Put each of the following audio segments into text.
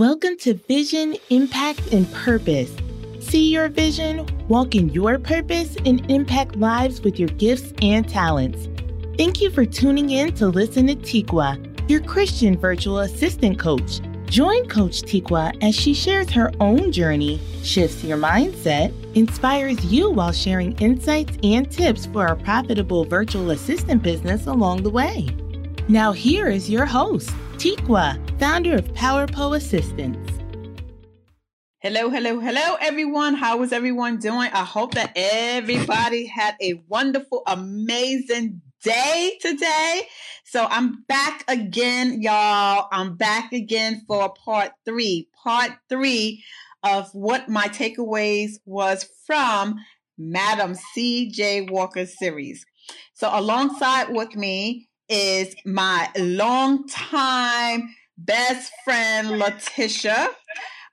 Welcome to Vision, Impact, and Purpose. See your vision, walk in your purpose, and impact lives with your gifts and talents. Thank you for tuning in to listen to Tikwa, your Christian virtual assistant coach. Join Coach Tikwa as she shares her own journey, shifts your mindset, inspires you while sharing insights and tips for a profitable virtual assistant business along the way. Now, here is your host, Tikwa, founder of Power Pro Assistance. Hello, hello, hello, everyone. How is everyone doing? I hope that everybody had a wonderful, amazing day today. So I'm back again, y'all. I'm back again for part three. Part three of what my takeaways was from Madam C.J. Walker series. So alongside with me is my longtime best friend, Letitia.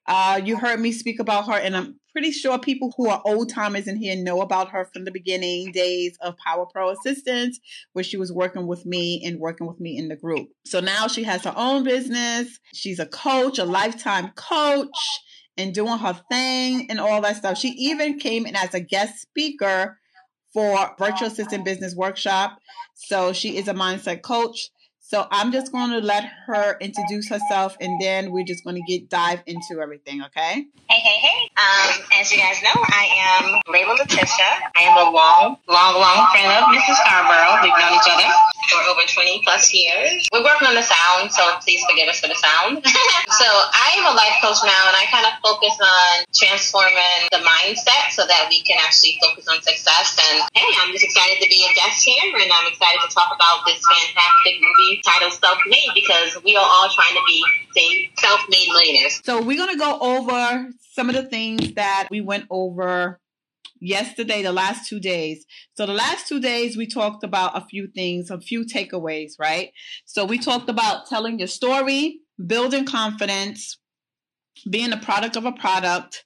Uh, you heard me speak about her, and I'm pretty sure people who are old timers in here know about her from the beginning days of Power Pro Assistance, where she was working with me and working with me in the group. So now she has her own business. She's a coach, a lifetime coach, and doing her thing and all that stuff. She even came in as a guest speaker for Virtual Assistant Business Workshop. So she is a mindset coach. So I'm just going to let her introduce herself, and then we're just going to get dive into everything. Okay? Hey, hey, hey! Um, as you guys know, I am Layla Letitia. I am a long, long, long friend of Mrs. Scarborough. We've known each other for over 20 plus years. We're working on the sound, so please forgive us for the sound. so I am a life coach now, and I kind of focus on transforming the mindset so that we can actually focus on success. And hey, I'm just excited to be a guest here, and I'm excited to talk about this fantastic movie titled Self Made because we are all trying to be self made millionaires. So we're going to go over some of the things that we went over yesterday, the last two days. So the last two days, we talked about a few things, a few takeaways, right? So we talked about telling your story, building confidence, being a product of a product,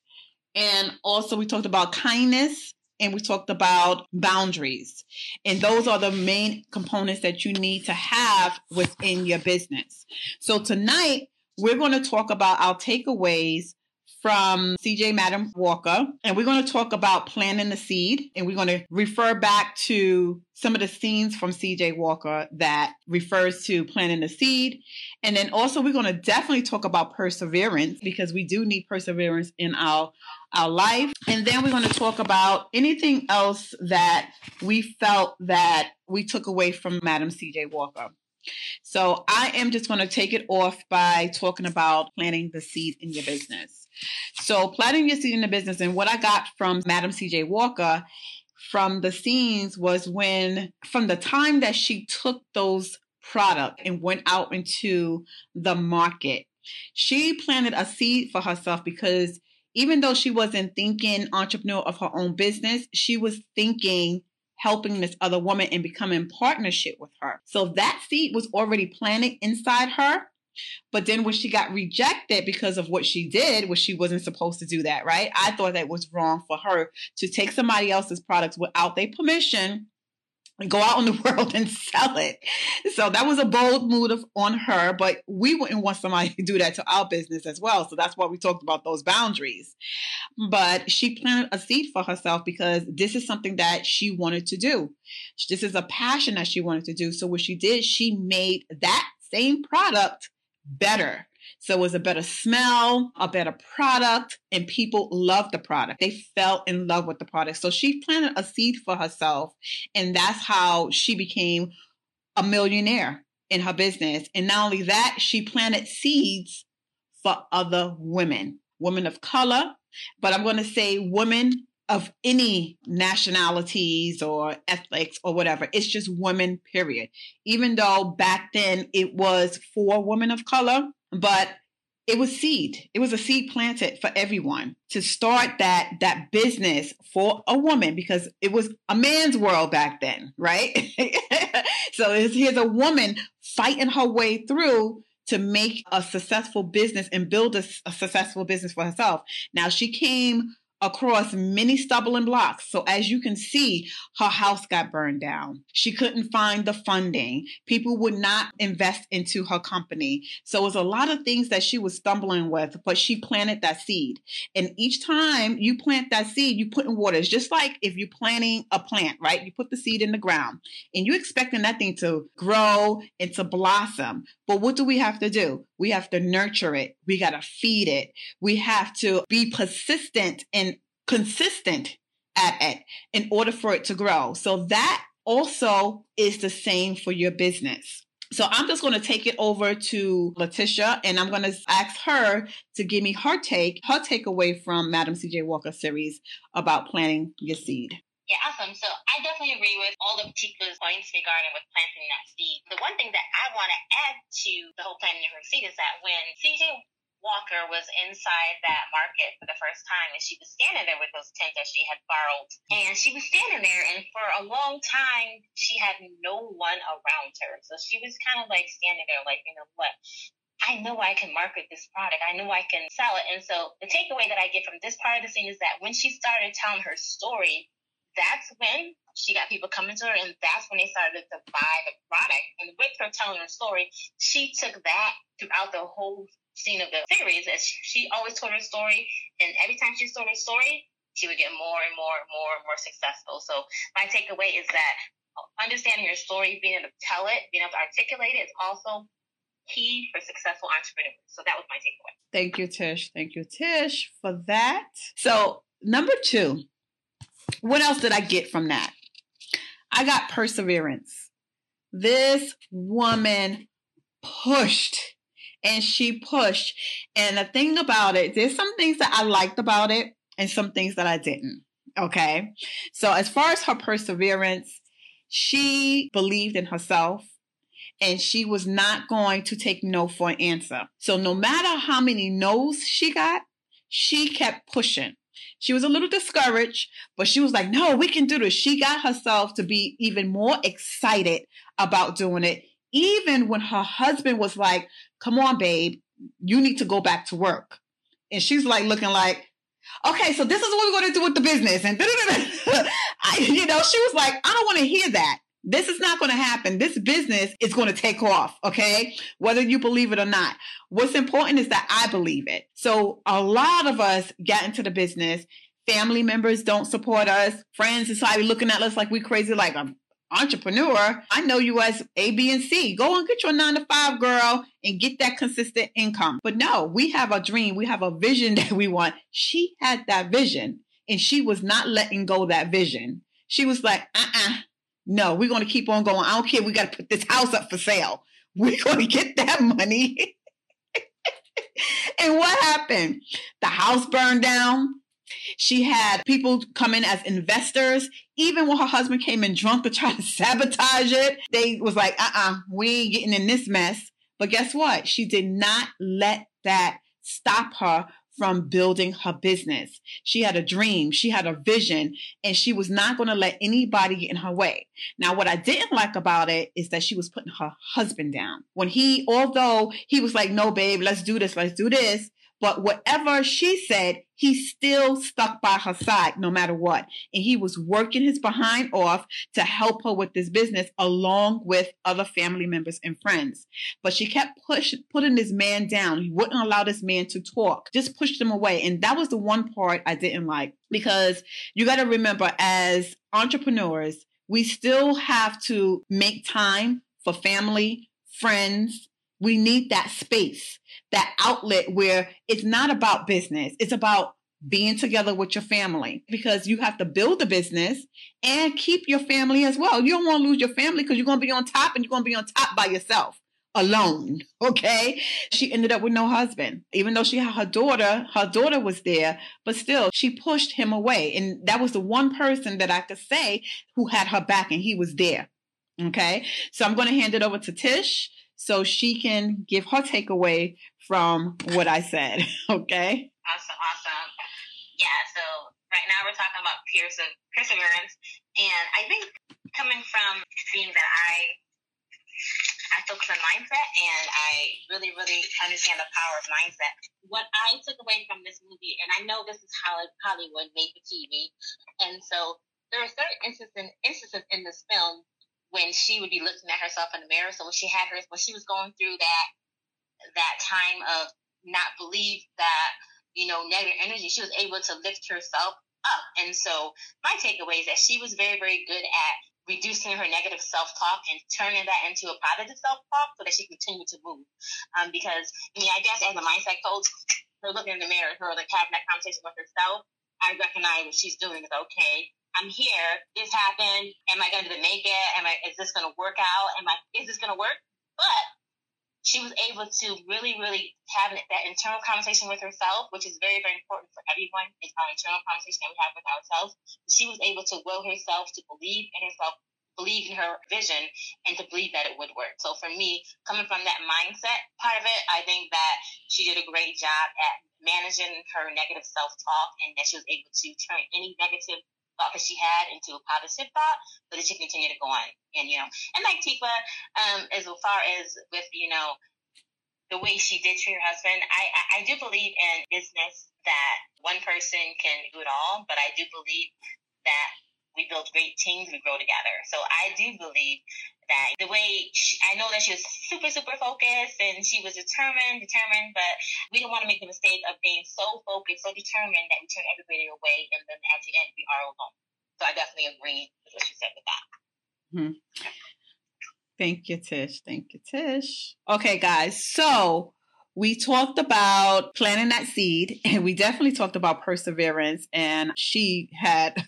and also we talked about kindness and we talked about boundaries. And those are the main components that you need to have within your business. So tonight, we're going to talk about our takeaways from CJ Madam Walker, and we're going to talk about planting the seed, and we're going to refer back to some of the scenes from CJ Walker that refers to planting the seed. And then also we're going to definitely talk about perseverance because we do need perseverance in our our life. And then we're going to talk about anything else that we felt that we took away from Madam CJ Walker. So I am just going to take it off by talking about planting the seed in your business. So planting your seed in the business and what I got from Madam CJ Walker from the scenes was when from the time that she took those product and went out into the market, she planted a seed for herself because even though she wasn't thinking entrepreneur of her own business, she was thinking helping this other woman and becoming partnership with her. So that seed was already planted inside her. But then when she got rejected because of what she did, which she wasn't supposed to do that, right? I thought that was wrong for her to take somebody else's products without their permission go out in the world and sell it. So that was a bold move on her, but we wouldn't want somebody to do that to our business as well. So that's why we talked about those boundaries. But she planted a seed for herself because this is something that she wanted to do. This is a passion that she wanted to do. So what she did, she made that same product better so it was a better smell, a better product, and people loved the product. They fell in love with the product. So she planted a seed for herself, and that's how she became a millionaire in her business. And not only that, she planted seeds for other women, women of color, but I'm going to say women of any nationalities or ethnics or whatever. It's just women, period. Even though back then it was for women of color, but it was seed. It was a seed planted for everyone to start that that business for a woman because it was a man's world back then, right? so here's a woman fighting her way through to make a successful business and build a, a successful business for herself. Now she came across many stumbling blocks. So as you can see, her house got burned down. She couldn't find the funding. People would not invest into her company. So it was a lot of things that she was stumbling with, but she planted that seed. And each time you plant that seed, you put in water. It's just like if you're planting a plant, right? You put the seed in the ground and you're expecting that thing to grow and to blossom. But what do we have to do? We have to nurture it. We got to feed it. We have to be persistent and consistent at it in order for it to grow. So that also is the same for your business. So I'm just going to take it over to Letitia and I'm going to ask her to give me her take, her takeaway from Madam CJ Walker series about planting your seed. Yeah, awesome. So I definitely agree with all of Tika's points regarding with planting that seed. The one thing that I want to add to the whole planting your seed is that when CJ Walker was inside that market for the first time and she was standing there with those tents that she had borrowed. And she was standing there and for a long time she had no one around her. So she was kind of like standing there like, you know what? I know I can market this product. I know I can sell it. And so the takeaway that I get from this part of the scene is that when she started telling her story, that's when she got people coming to her and that's when they started to buy the product. And with her telling her story, she took that throughout the whole scene of the series as she always told her story, and every time she told her story, she would get more and more and more and more successful. So my takeaway is that understanding your story, being able to tell it, being able to articulate it is also key for successful entrepreneurs. So that was my takeaway. Thank you, Tish. Thank you, Tish, for that. So number two, what else did I get from that? I got perseverance. This woman pushed and she pushed. And the thing about it, there's some things that I liked about it and some things that I didn't. Okay. So, as far as her perseverance, she believed in herself and she was not going to take no for an answer. So, no matter how many no's she got, she kept pushing. She was a little discouraged, but she was like, no, we can do this. She got herself to be even more excited about doing it, even when her husband was like, come on, babe, you need to go back to work. And she's like looking like, okay, so this is what we're going to do with the business. And I, you know, she was like, I don't want to hear that. This is not going to happen. This business is going to take off. Okay. Whether you believe it or not. What's important is that I believe it. So a lot of us get into the business. Family members don't support us. Friends society looking at us like we crazy, like I'm entrepreneur, I know you as A, B, and C. Go and get your nine to five girl and get that consistent income. But no, we have a dream. We have a vision that we want. She had that vision and she was not letting go that vision. She was like, uh uh no, we're going to keep on going. I don't care. We got to put this house up for sale. We're going to get that money. and what happened? The house burned down. She had people come in as investors. Even when her husband came in drunk to try to sabotage it, they was like, uh uh-uh, uh, we ain't getting in this mess. But guess what? She did not let that stop her from building her business. She had a dream, she had a vision, and she was not going to let anybody get in her way. Now, what I didn't like about it is that she was putting her husband down. When he, although he was like, no, babe, let's do this, let's do this, but whatever she said, he still stuck by her side no matter what. And he was working his behind off to help her with this business along with other family members and friends. But she kept push, putting this man down. He wouldn't allow this man to talk, just pushed him away. And that was the one part I didn't like because you got to remember as entrepreneurs, we still have to make time for family, friends, we need that space, that outlet where it's not about business. It's about being together with your family because you have to build a business and keep your family as well. You don't want to lose your family because you're going to be on top and you're going to be on top by yourself alone. Okay. She ended up with no husband, even though she had her daughter, her daughter was there, but still she pushed him away. And that was the one person that I could say who had her back and he was there. Okay. So I'm going to hand it over to Tish so she can give her takeaway from what I said. Okay. Awesome, awesome. Yeah. So right now we're talking about perseverance, and I think coming from being that I I focus on mindset and I really, really understand the power of mindset. What I took away from this movie, and I know this is Hollywood made for TV, and so there are certain instances, instances in this film when she would be looking at herself in the mirror. So when she had her, when she was going through that that time of not believe that you know negative energy, she was able to lift herself up. And so my takeaway is that she was very, very good at reducing her negative self-talk and turning that into a positive self-talk so that she continued to move. Um, because I mean, I guess as a mindset coach, her looking in the mirror, her like having that conversation with herself, I recognize what she's doing is okay. I'm here. This happened. Am I going to make it? Am I? Is this going to work out? Am I? Is this going to work? But she was able to really, really have that internal conversation with herself, which is very, very important for everyone. It's our internal conversation that we have with ourselves. She was able to will herself to believe in herself, believe in her vision, and to believe that it would work. So for me, coming from that mindset part of it, I think that she did a great job at managing her negative self talk, and that she was able to turn any negative thought that she had into a positive thought but that she continued to go on. And, you know, and like Tifa, um, as far as with, you know, the way she did treat her husband, I, I, I do believe in business that one person can do it all, but I do believe that we build great teams, we grow together. So I do believe that the way she, I know that she was super, super focused and she was determined, determined, but we don't want to make the mistake of being so focused, so determined that we turn everybody away and then at the end we are alone. So I definitely agree with what she said with that. Hmm. Thank you, Tish. Thank you, Tish. Okay, guys. So we talked about planting that seed and we definitely talked about perseverance and she had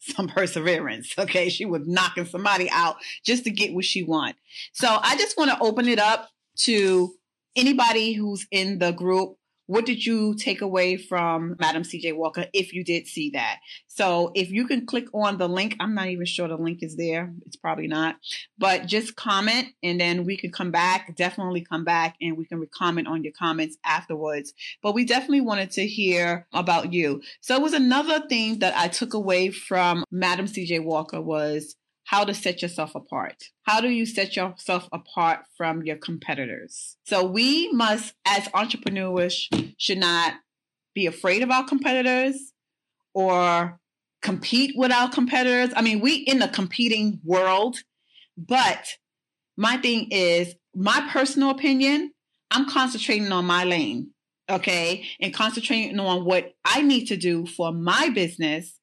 some perseverance. Okay. She was knocking somebody out just to get what she want. So I just want to open it up to anybody who's in the group what did you take away from Madam CJ Walker if you did see that? So if you can click on the link, I'm not even sure the link is there. It's probably not, but just comment and then we can come back, definitely come back and we can comment on your comments afterwards. But we definitely wanted to hear about you. So it was another thing that I took away from Madam CJ Walker was how to set yourself apart. How do you set yourself apart from your competitors? So we must, as entrepreneurs, should not be afraid of our competitors or compete with our competitors. I mean, we in a competing world, but my thing is my personal opinion, I'm concentrating on my lane, okay? And concentrating on what I need to do for my business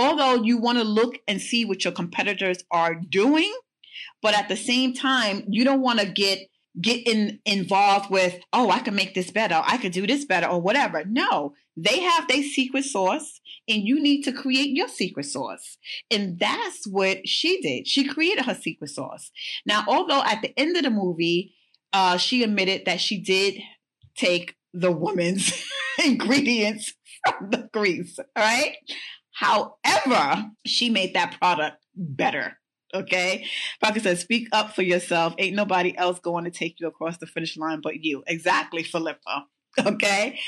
although you want to look and see what your competitors are doing, but at the same time, you don't want to get get in involved with, oh, I can make this better, I could do this better, or whatever. No, they have their secret sauce, and you need to create your secret sauce. And that's what she did. She created her secret sauce. Now, although at the end of the movie, uh, she admitted that she did take the woman's ingredients from the grease, all right? However, she made that product better. Okay. Parker says, speak up for yourself. Ain't nobody else going to take you across the finish line but you. Exactly, Philippa. Okay.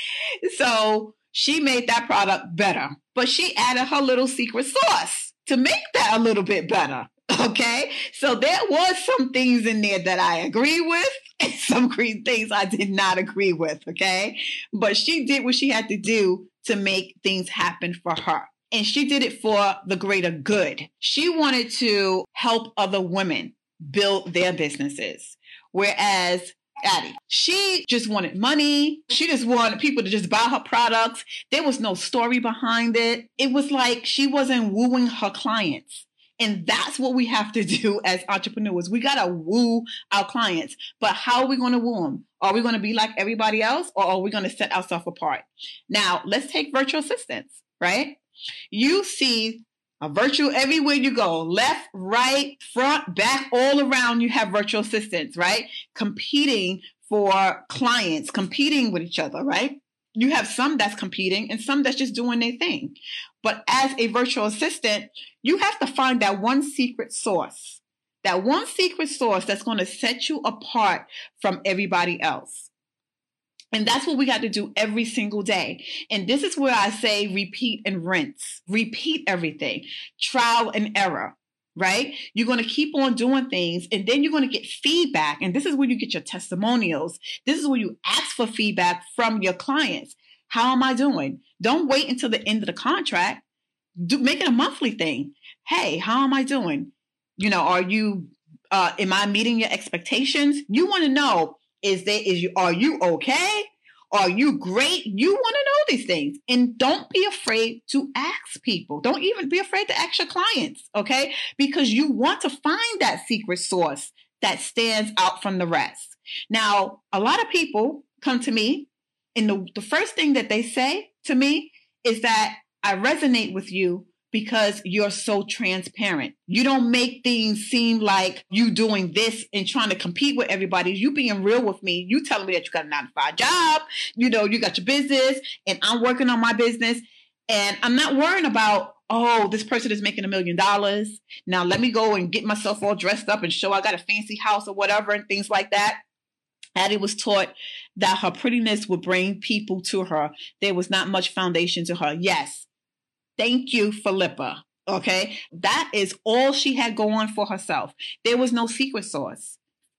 So she made that product better, but she added her little secret sauce to make that a little bit better. Okay. So there was some things in there that I agree with and some things I did not agree with. Okay. But she did what she had to do to make things happen for her and she did it for the greater good. She wanted to help other women build their businesses. Whereas Addie, she just wanted money. She just wanted people to just buy her products. There was no story behind it. It was like she wasn't wooing her clients. And that's what we have to do as entrepreneurs. We got to woo our clients. But how are we going to woo them? Are we going to be like everybody else or are we going to set ourselves apart? Now, let's take virtual assistants, right? You see a virtual everywhere you go, left, right, front, back, all around. You have virtual assistants, right? Competing for clients, competing with each other, right? You have some that's competing and some that's just doing their thing. But as a virtual assistant, you have to find that one secret source, that one secret source that's going to set you apart from everybody else. And that's what we got to do every single day. And this is where I say repeat and rinse. Repeat everything. Trial and error. right? You're going to keep on doing things and then you're going to get feedback. And this is where you get your testimonials. This is where you ask for feedback from your clients. How am I doing? Don't wait until the end of the contract. Do, make it a monthly thing. Hey, how am I doing? You know, are you, uh, am I meeting your expectations? You want to know, is there, is you, are you okay? Are you great? You want to know these things. And don't be afraid to ask people. Don't even be afraid to ask your clients, okay? Because you want to find that secret source that stands out from the rest. Now, a lot of people come to me, and the, the first thing that they say to me is that I resonate with you because you're so transparent. You don't make things seem like you doing this and trying to compete with everybody. You being real with me. You telling me that you got a nine to five job. You know, you got your business and I'm working on my business. And I'm not worrying about, oh, this person is making a million dollars. Now let me go and get myself all dressed up and show I got a fancy house or whatever and things like that. Addie was taught that her prettiness would bring people to her. There was not much foundation to her. Yes, Thank you, Philippa. Okay. That is all she had going for herself. There was no secret sauce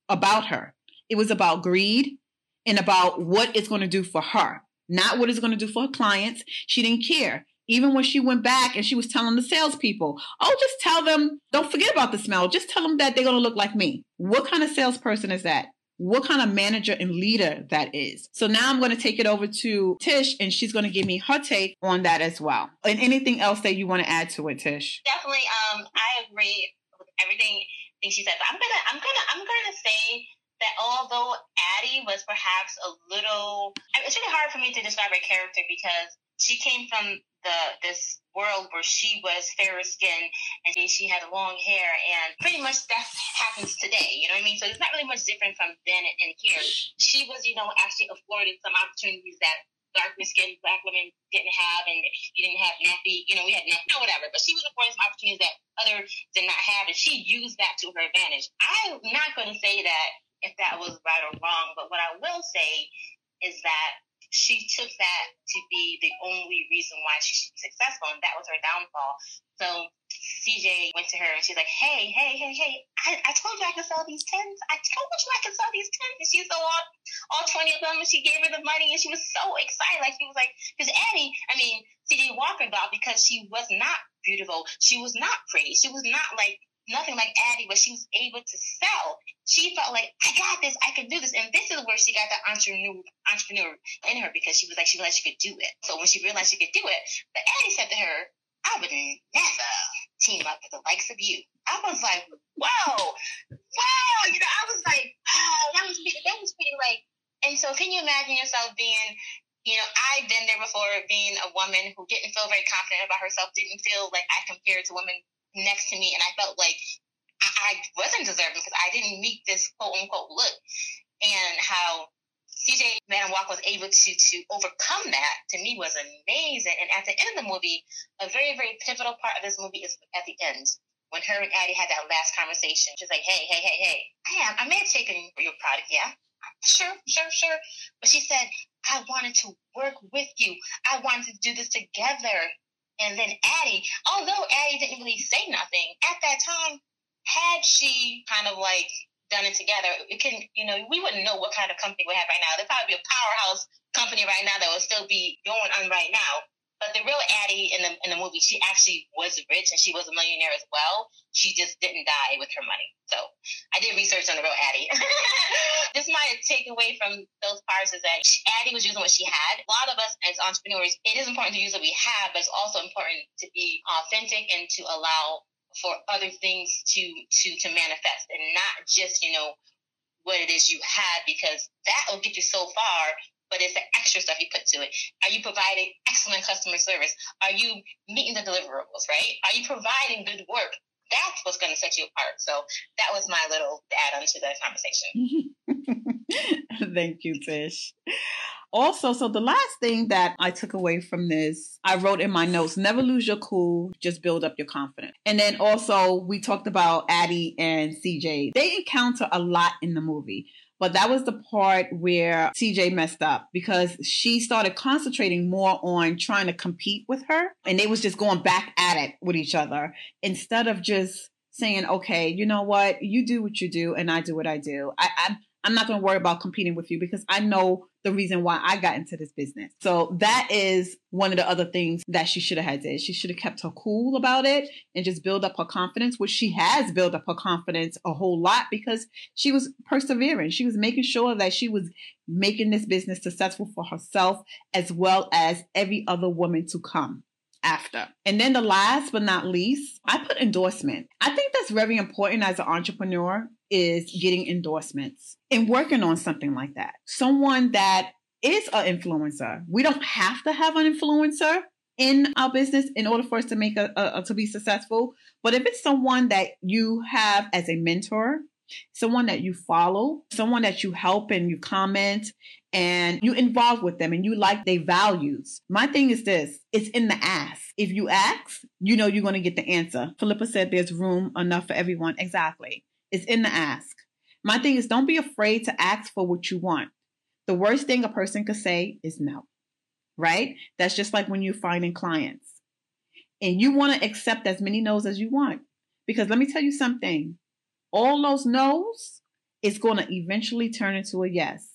about her. It was about greed and about what it's going to do for her, not what it's going to do for her clients. She didn't care. Even when she went back and she was telling the salespeople, oh, just tell them, don't forget about the smell. Just tell them that they're going to look like me. What kind of salesperson is that? What kind of manager and leader that is. So now I'm going to take it over to Tish and she's going to give me her take on that as well. And anything else that you want to add to it, Tish? Definitely. Um, I agree with everything she said. I'm gonna, I'm gonna, I'm gonna say that although Addie was perhaps a little, it's really hard for me to describe her character because she came from the this world where she was fairer skinned and she had long hair and pretty much that happens today you know what i mean? So it's not really much different from then and here. She was you know actually afforded some opportunities that darker skinned black women didn't have and you didn't have nappy you know we had nappy no whatever but she was afforded some opportunities that others did not have and she used that to her advantage. I'm not going to say that if that was right or wrong but what i will say is that she took that to be the only reason why she should be successful, and that was her downfall. So CJ went to her and she's like, "Hey, hey, hey, hey! I, I told you I could sell these tens. I told you I could sell these tens." And she sold all all twenty of them, and she gave her the money, and she was so excited. Like she was like, because Annie, I mean, CJ Walker got because she was not beautiful. She was not pretty. She was not like nothing like Addie, but she was able to sell. She felt like I got this, I can do this, and this is where she got the entrepreneur entrepreneur in her because she was like she realized she could do it. So when she realized she could do it, but Addie said to her, "I would never team up with the likes of you." I was like, "Whoa, wow!" You know, I was like, "Oh, that was pretty, that was pretty like." And so, can you imagine yourself being you know, I've been there before being a woman who didn't feel very confident about herself, didn't feel like I compared to women next to me, and I felt like I, wasn't deserving because I didn't meet this quote unquote look. And how CJ Madam Walk was able to to overcome that to me was amazing. And at the end of the movie, a very very pivotal part of this movie is at the end when her and Addie had that last conversation. She's like, "Hey, hey, hey, hey, I am. I may have taken your product, yeah, sure, sure, sure." But she said, "I wanted to work with you. I wanted to do this together." And then Addie, although Addie didn't really say nothing at that time, had she kind of like done it together, it can, you know, we wouldn't know what kind of company we have right now. There'd probably be a powerhouse company right now that would still be going on right now. But the real Addie in the in the movie, she actually was rich and she was a millionaire as well. She just didn't die with her money. So I did research on the real Addie. this might take away from those parts is that Addie was using what she had. A lot of us as entrepreneurs, it is important to use what we have, but it's also important to be authentic and to allow for other things to to to manifest and not just you know what it is you had because that will get you so far but it's the extra stuff you put to it. Are you providing excellent customer service? Are you meeting the deliverables, right? Are you providing good work? That's what's going to set you apart. So that was my little add on to the conversation. Thank you, Tish. Also, so the last thing that I took away from this, I wrote in my notes never lose your cool, just build up your confidence. And then also, we talked about Addie and CJ. They encounter a lot in the movie. But that was the part where CJ messed up because she started concentrating more on trying to compete with her and they was just going back at it with each other instead of just saying, okay, you know what, you do what you do, and I do what I do. I, I'm I'm not going to worry about competing with you because I know the reason why I got into this business. So that is one of the other things that she should have had did. She should have kept her cool about it and just build up her confidence, which she has built up her confidence a whole lot because she was persevering. She was making sure that she was making this business successful for herself as well as every other woman to come after. And then the last but not least, I put endorsement. I think that's very important as an entrepreneur is getting endorsements and working on something like that. Someone that is an influencer. We don't have to have an influencer in our business in order for us to make a, a, a to be successful. But if it's someone that you have as a mentor, someone that you follow, someone that you help and you comment and you involve with them and you like their values. My thing is this it's in the ask. If you ask, you know you're going to get the answer. Philippa said there's room enough for everyone. Exactly. It's in the ask. My thing is don't be afraid to ask for what you want. The worst thing a person could say is no, right? That's just like when you're finding clients and you want to accept as many no's as you want. Because let me tell you something all those no's is going to eventually turn into a yes.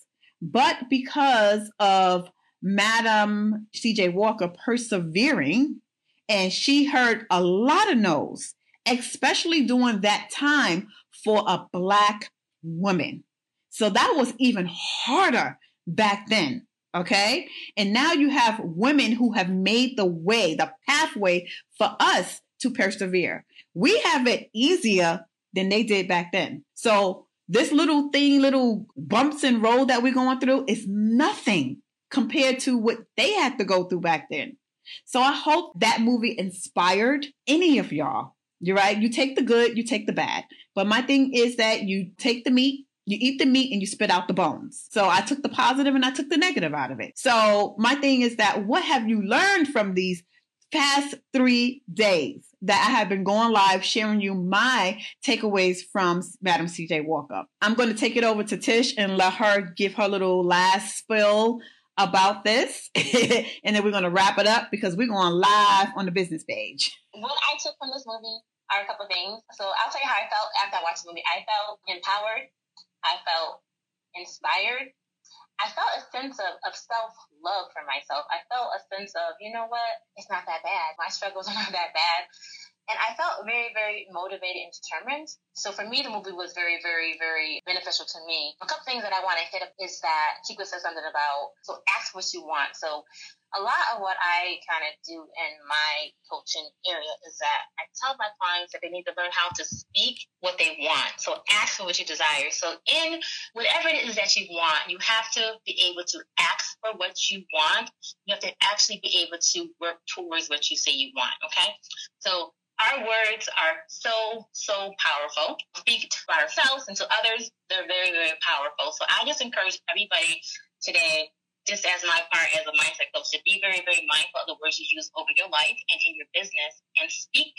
But because of Madam CJ Walker persevering, and she heard a lot of no's, especially during that time for a Black woman. So that was even harder back then. Okay. And now you have women who have made the way, the pathway for us to persevere. We have it easier than they did back then. So this little thing, little bumps and road that we're going through is nothing compared to what they had to go through back then. So I hope that movie inspired any of y'all. You're right. You take the good, you take the bad. But my thing is that you take the meat, you eat the meat and you spit out the bones. So I took the positive and I took the negative out of it. So my thing is that what have you learned from these past three days? that I have been going live sharing you my takeaways from Madam CJ Walker. I'm going to take it over to Tish and let her give her little last spill about this. and then we're going to wrap it up because we're going live on the business page. What I took from this movie are a couple things. So I'll tell you how I felt after I watched the movie. I felt empowered. I felt inspired. I felt a sense of, of self love for myself. I felt a sense of, you know what, it's not that bad. My struggles are not that bad. And I felt very, very motivated and determined. So for me, the movie was very, very, very beneficial to me. A couple things that I want to hit up is that Chico said something about, so ask what you want. So a lot of what I kind of do in my coaching area is that I tell my clients that they need to learn how to speak what they want. So ask for what you desire. So in whatever it is that you want, you have to be able to ask for what you want. You have to actually be able to work towards what you say you want. Okay. So our words are so, so powerful. Speak to ourselves and to others, they're very, very powerful. So I just encourage everybody today, just as my part as a mindset coach, to be very, very mindful of the words you use over your life and in your business and speak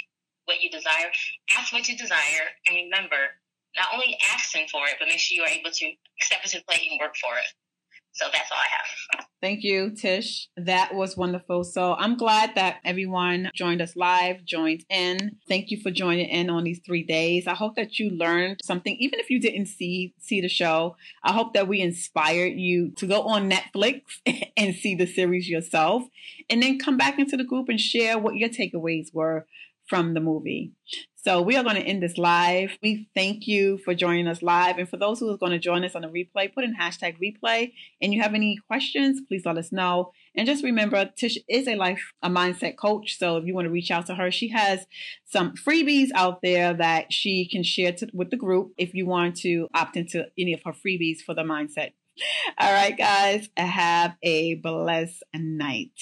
what you desire, ask what you desire, and remember, not only asking for it, but make sure you're able to step into to play and work for it. So that's all I have. Thank you, Tish. That was wonderful. So I'm glad that everyone joined us live, joined in. Thank you for joining in on these three days. I hope that you learned something, even if you didn't see see the show. I hope that we inspired you to go on Netflix and see the series yourself, and then come back into the group and share what your takeaways were from the movie. So we are going to end this live. We thank you for joining us live. And for those who are going to join us on the replay, put in hashtag replay. And you have any questions, please let us know. And just remember, Tish is a life, a mindset coach. So if you want to reach out to her, she has some freebies out there that she can share to, with the group if you want to opt into any of her freebies for the mindset. All right, guys, have a blessed night.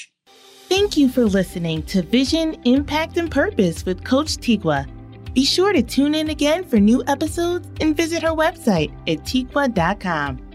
Thank you for listening to Vision, Impact, and Purpose with Coach Tiqua. Be sure to tune in again for new episodes and visit her website at tiqua.com.